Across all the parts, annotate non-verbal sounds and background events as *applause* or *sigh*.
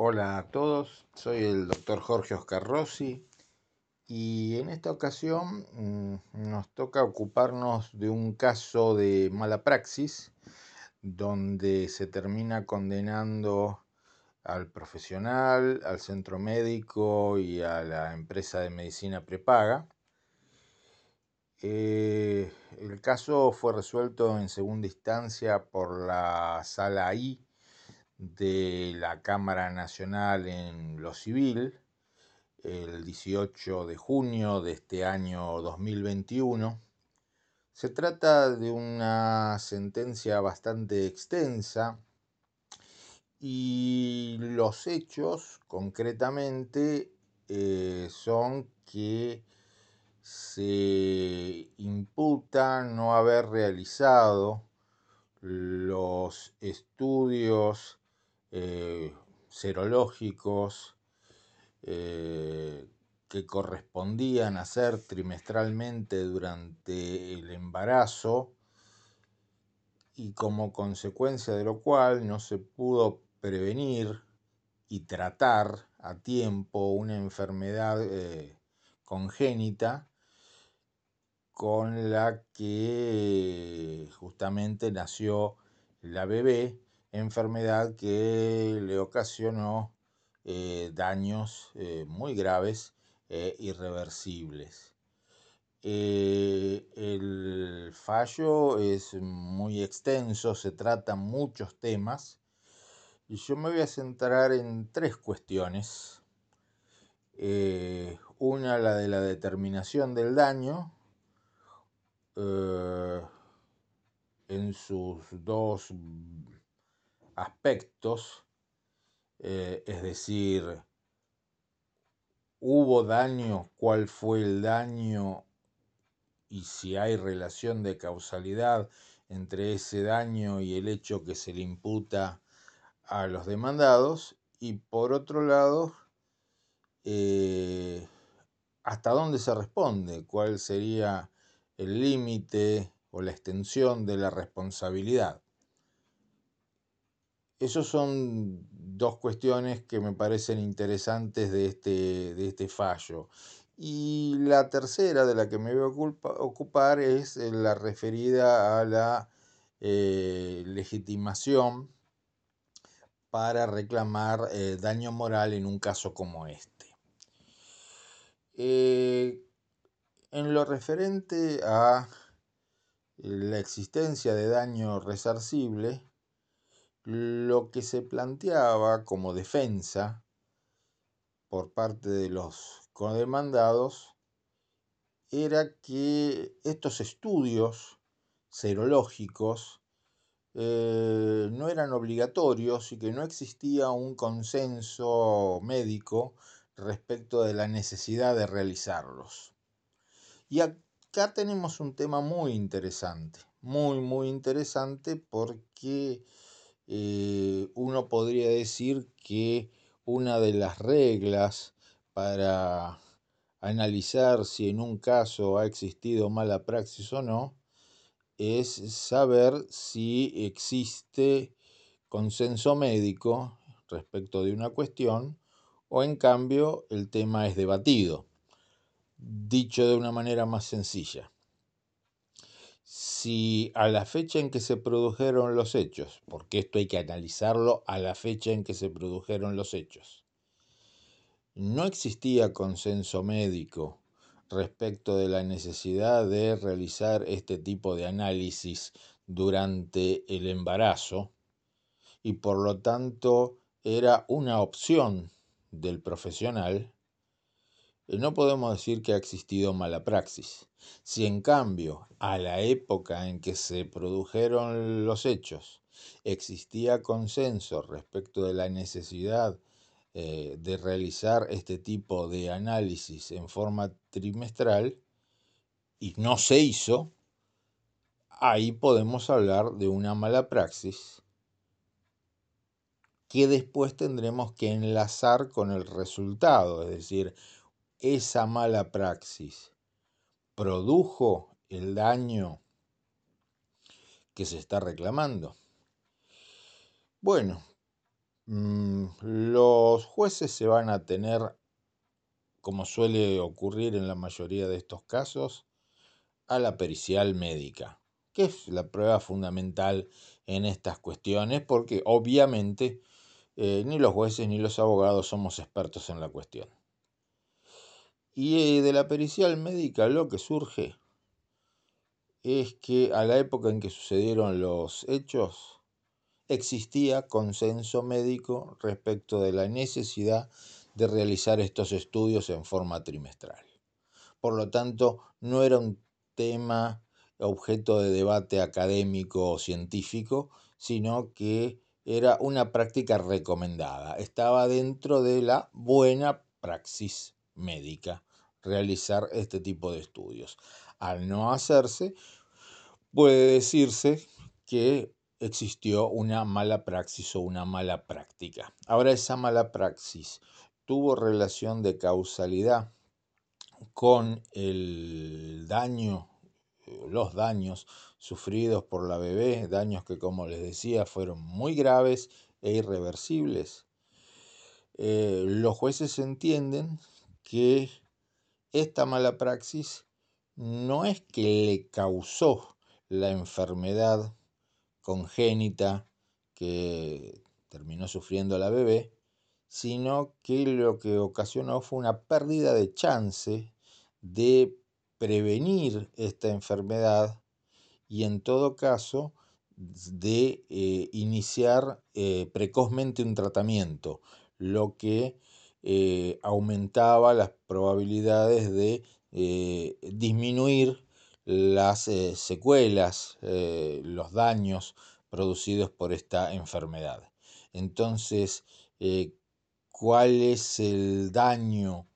Hola a todos, soy el doctor Jorge Oscar Rossi y en esta ocasión mm, nos toca ocuparnos de un caso de mala praxis donde se termina condenando al profesional, al centro médico y a la empresa de medicina prepaga. Eh, el caso fue resuelto en segunda instancia por la sala I de la Cámara Nacional en lo civil el 18 de junio de este año 2021. Se trata de una sentencia bastante extensa y los hechos concretamente eh, son que se imputa no haber realizado los estudios eh, serológicos eh, que correspondían hacer trimestralmente durante el embarazo y como consecuencia de lo cual no se pudo prevenir y tratar a tiempo una enfermedad eh, congénita con la que justamente nació la bebé, enfermedad que le ocasionó eh, daños eh, muy graves e irreversibles. el fallo es muy extenso, se tratan muchos temas y yo me voy a centrar en tres cuestiones. una, la de la determinación del daño, en sus dos aspectos, eh, es decir, hubo daño, cuál fue el daño y si hay relación de causalidad entre ese daño y el hecho que se le imputa a los demandados y por otro lado eh, hasta dónde se responde, cuál sería el límite o la extensión de la responsabilidad. Esas son dos cuestiones que me parecen interesantes de este, de este fallo. Y la tercera de la que me voy a ocupar es eh, la referida a la eh, legitimación para reclamar eh, daño moral en un caso como este. En lo referente a la existencia de daño resarcible, lo que se planteaba como defensa por parte de los codemandados era que estos estudios serológicos eh, no eran obligatorios y que no existía un consenso médico respecto de la necesidad de realizarlos. Y acá tenemos un tema muy interesante, muy, muy interesante porque eh, uno podría decir que una de las reglas para analizar si en un caso ha existido mala praxis o no es saber si existe consenso médico respecto de una cuestión o en cambio el tema es debatido. Dicho de una manera más sencilla, si a la fecha en que se produjeron los hechos, porque esto hay que analizarlo a la fecha en que se produjeron los hechos, no existía consenso médico respecto de la necesidad de realizar este tipo de análisis durante el embarazo y por lo tanto era una opción del profesional, no podemos decir que ha existido mala praxis. Si en cambio, a la época en que se produjeron los hechos, existía consenso respecto de la necesidad eh, de realizar este tipo de análisis en forma trimestral y no se hizo, ahí podemos hablar de una mala praxis que después tendremos que enlazar con el resultado, es decir, esa mala praxis produjo el daño que se está reclamando? Bueno, mm, los jueces se van a tener, como suele ocurrir en la mayoría de estos casos, a la pericial médica, que es la prueba fundamental en estas cuestiones, porque obviamente eh, ni los jueces ni los abogados somos expertos en la cuestión. Y eh, de la pericial médica lo que surge es que a la época en que sucedieron los hechos existía consenso médico respecto de la necesidad de realizar estos estudios en forma trimestral. Por lo tanto, no era un tema objeto de debate académico o científico, sino que era una práctica recomendada. Estaba dentro de la buena praxis médica realizar este tipo de estudios. Al no hacerse, puede decirse que existió una mala praxis o una mala práctica. Ahora esa mala praxis tuvo relación de causalidad con el daño, los daños sufridos por la bebé, daños que como les decía fueron muy graves e irreversibles. Eh, los jueces entienden que esta mala praxis no es que le causó la enfermedad congénita que terminó sufriendo la bebé, sino que lo que ocasionó fue una pérdida de chance de prevenir esta enfermedad y en todo caso de eh, iniciar eh, precozmente un tratamiento, lo que eh, aumentaba las probabilidades de disminuir las secuelas, los daños producidos por esta enfermedad. Entonces, ¿cuál es el daño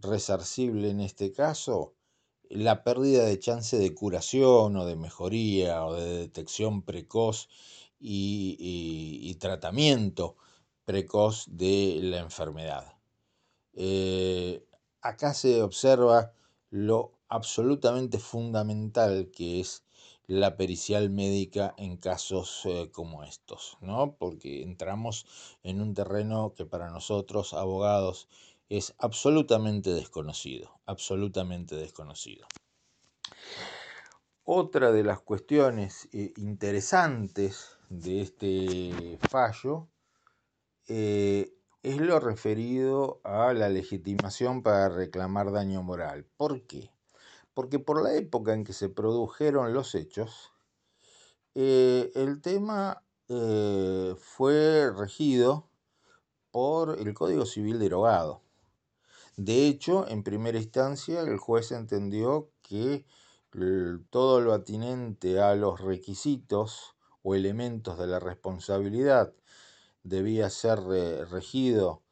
resarcible en este caso? La pérdida de chance de curación o de mejoría o de detección precoz y, tratamiento precoz de la enfermedad. Eh, acá se observa lo absolutamente fundamental que es la pericial médica en casos eh, como estos, ¿no? Porque entramos en un terreno que para nosotros, abogados, es absolutamente desconocido, absolutamente desconocido. Otra de las cuestiones eh, interesantes de este fallo es lo referido a la legitimación para reclamar daño moral. ¿Por qué? Porque por la época en que se produjeron los hechos, eh, el tema fue regido por el Código Civil derogado. De hecho, en primera instancia, el juez entendió que todo lo atinente a los requisitos o elementos de la responsabilidad debía ser regido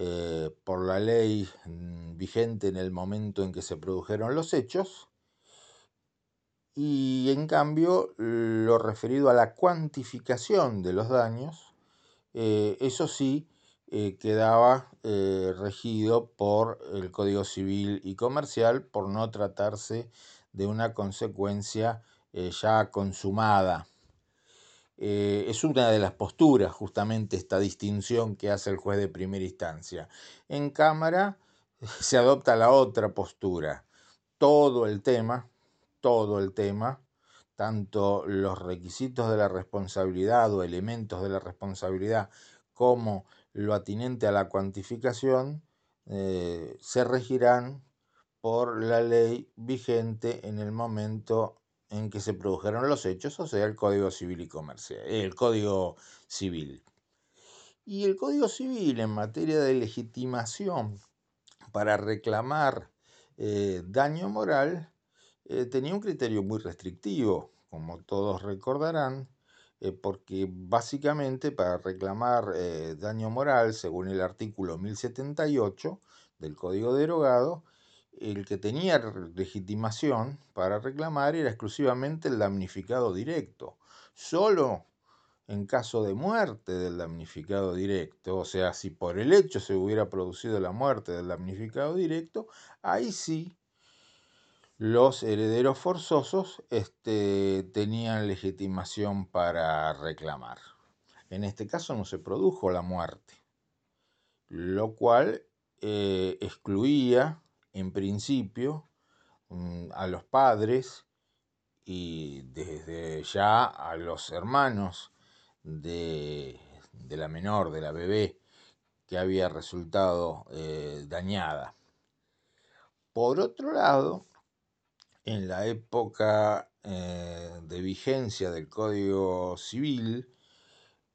eh, por la ley mm, vigente en el momento en que se produjeron los hechos y en cambio lo referido a la cuantificación de los daños, eh, eso sí, eh, quedaba regido por el Código Civil y Comercial por no tratarse de una consecuencia ya consumada. Es una de las posturas justamente esta distinción que hace el juez de primera instancia. En Cámara *laughs* se adopta la otra postura. Todo el tema, todo el tema, tanto los requisitos de la responsabilidad o elementos de la responsabilidad como lo atinente a la cuantificación eh, se regirán por la ley vigente en el momento en que se produjeron los hechos, o sea, el Código Civil y el Código Civil. Y el Código Civil en materia de legitimación para reclamar eh, daño moral eh, tenía un criterio muy restrictivo, como todos recordarán, eh, porque básicamente para reclamar daño moral, según el artículo 1078 del Código Derogado, el que tenía legitimación para reclamar era exclusivamente el damnificado directo. Solo en caso de muerte del damnificado directo, o sea, si por el hecho se hubiera producido la muerte del damnificado directo, ahí sí los herederos forzosos este, tenían legitimación para reclamar. En este caso no se produjo la muerte, lo cual eh, excluía en principio mm, a los padres y desde ya a los hermanos de, la menor, de la bebé, que había resultado eh, dañada. Por otro lado, en la época eh, de vigencia del Código Civil,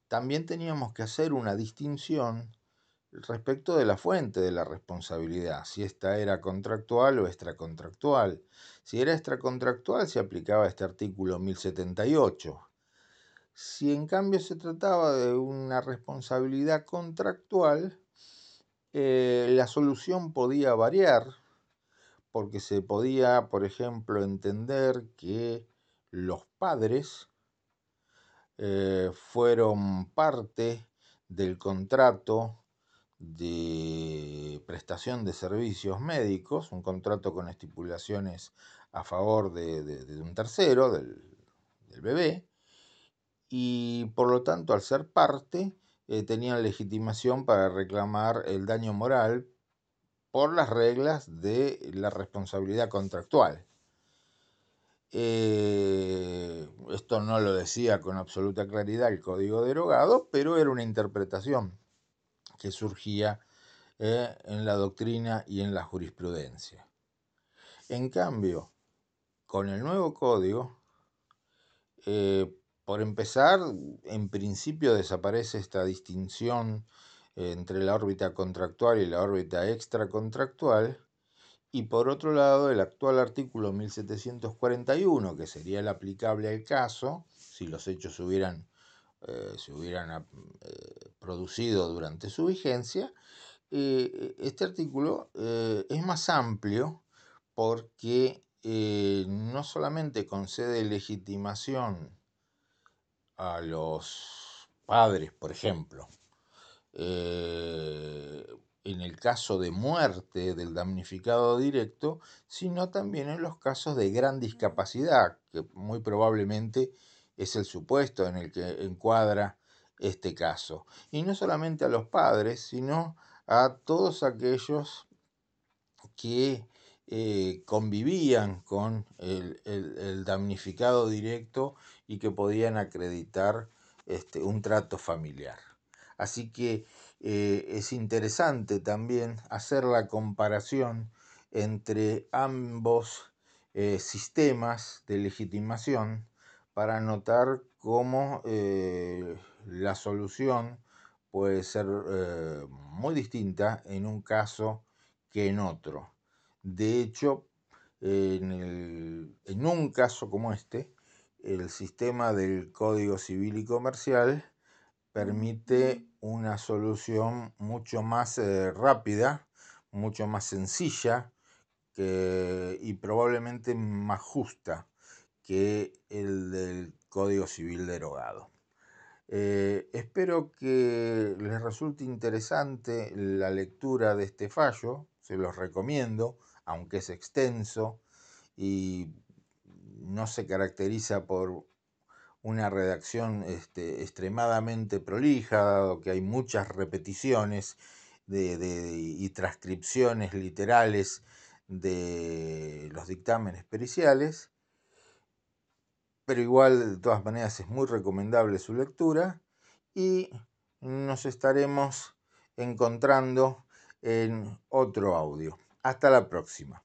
también teníamos que hacer una distinción respecto de la fuente de la responsabilidad, si esta era contractual o extracontractual. Si era extracontractual se aplicaba este artículo 1078. Si en cambio se trataba de una responsabilidad contractual, eh, la solución podía variar porque se podía, por ejemplo, entender que los padres eh, fueron parte del contrato de prestación de servicios médicos, un contrato con estipulaciones a favor de, un tercero, del, bebé, y por lo tanto al ser parte eh, tenían legitimación para reclamar el daño moral por las reglas de la responsabilidad contractual. Eh, esto no lo decía con absoluta claridad el código derogado, pero era una interpretación que surgía eh, en la doctrina y en la jurisprudencia. En cambio, con el nuevo código, eh, por empezar, en principio desaparece esta distinción entre la órbita contractual y la órbita extracontractual. Y por otro lado, el actual artículo 1741, que sería el aplicable al caso, si los hechos hubieran, eh, se hubieran eh, producido durante su vigencia, eh, este artículo es más amplio porque no solamente concede legitimación a los padres, por ejemplo, en el caso de muerte del damnificado directo, sino también en los casos de gran discapacidad, que muy probablemente es el supuesto en el que encuadra este caso. Y no solamente a los padres, sino a todos aquellos que eh, convivían con el, damnificado directo y que podían acreditar este, un trato familiar. Así que eh, es interesante también hacer la comparación entre ambos eh, sistemas de legitimación para notar cómo eh, la solución puede ser muy distinta en un caso que en otro. De hecho, en, en un caso como este, el sistema del Código Civil y Comercial permite una solución mucho más eh, rápida, mucho más sencilla y probablemente más justa que el del Código Civil derogado. Eh, espero que les resulte interesante la lectura de este fallo, se los recomiendo, aunque es extenso y no se caracteriza por una redacción este, extremadamente prolija, dado que hay muchas repeticiones y transcripciones literales de los dictámenes periciales, pero igual de todas maneras es muy recomendable su lectura y nos estaremos encontrando en otro audio. Hasta la próxima.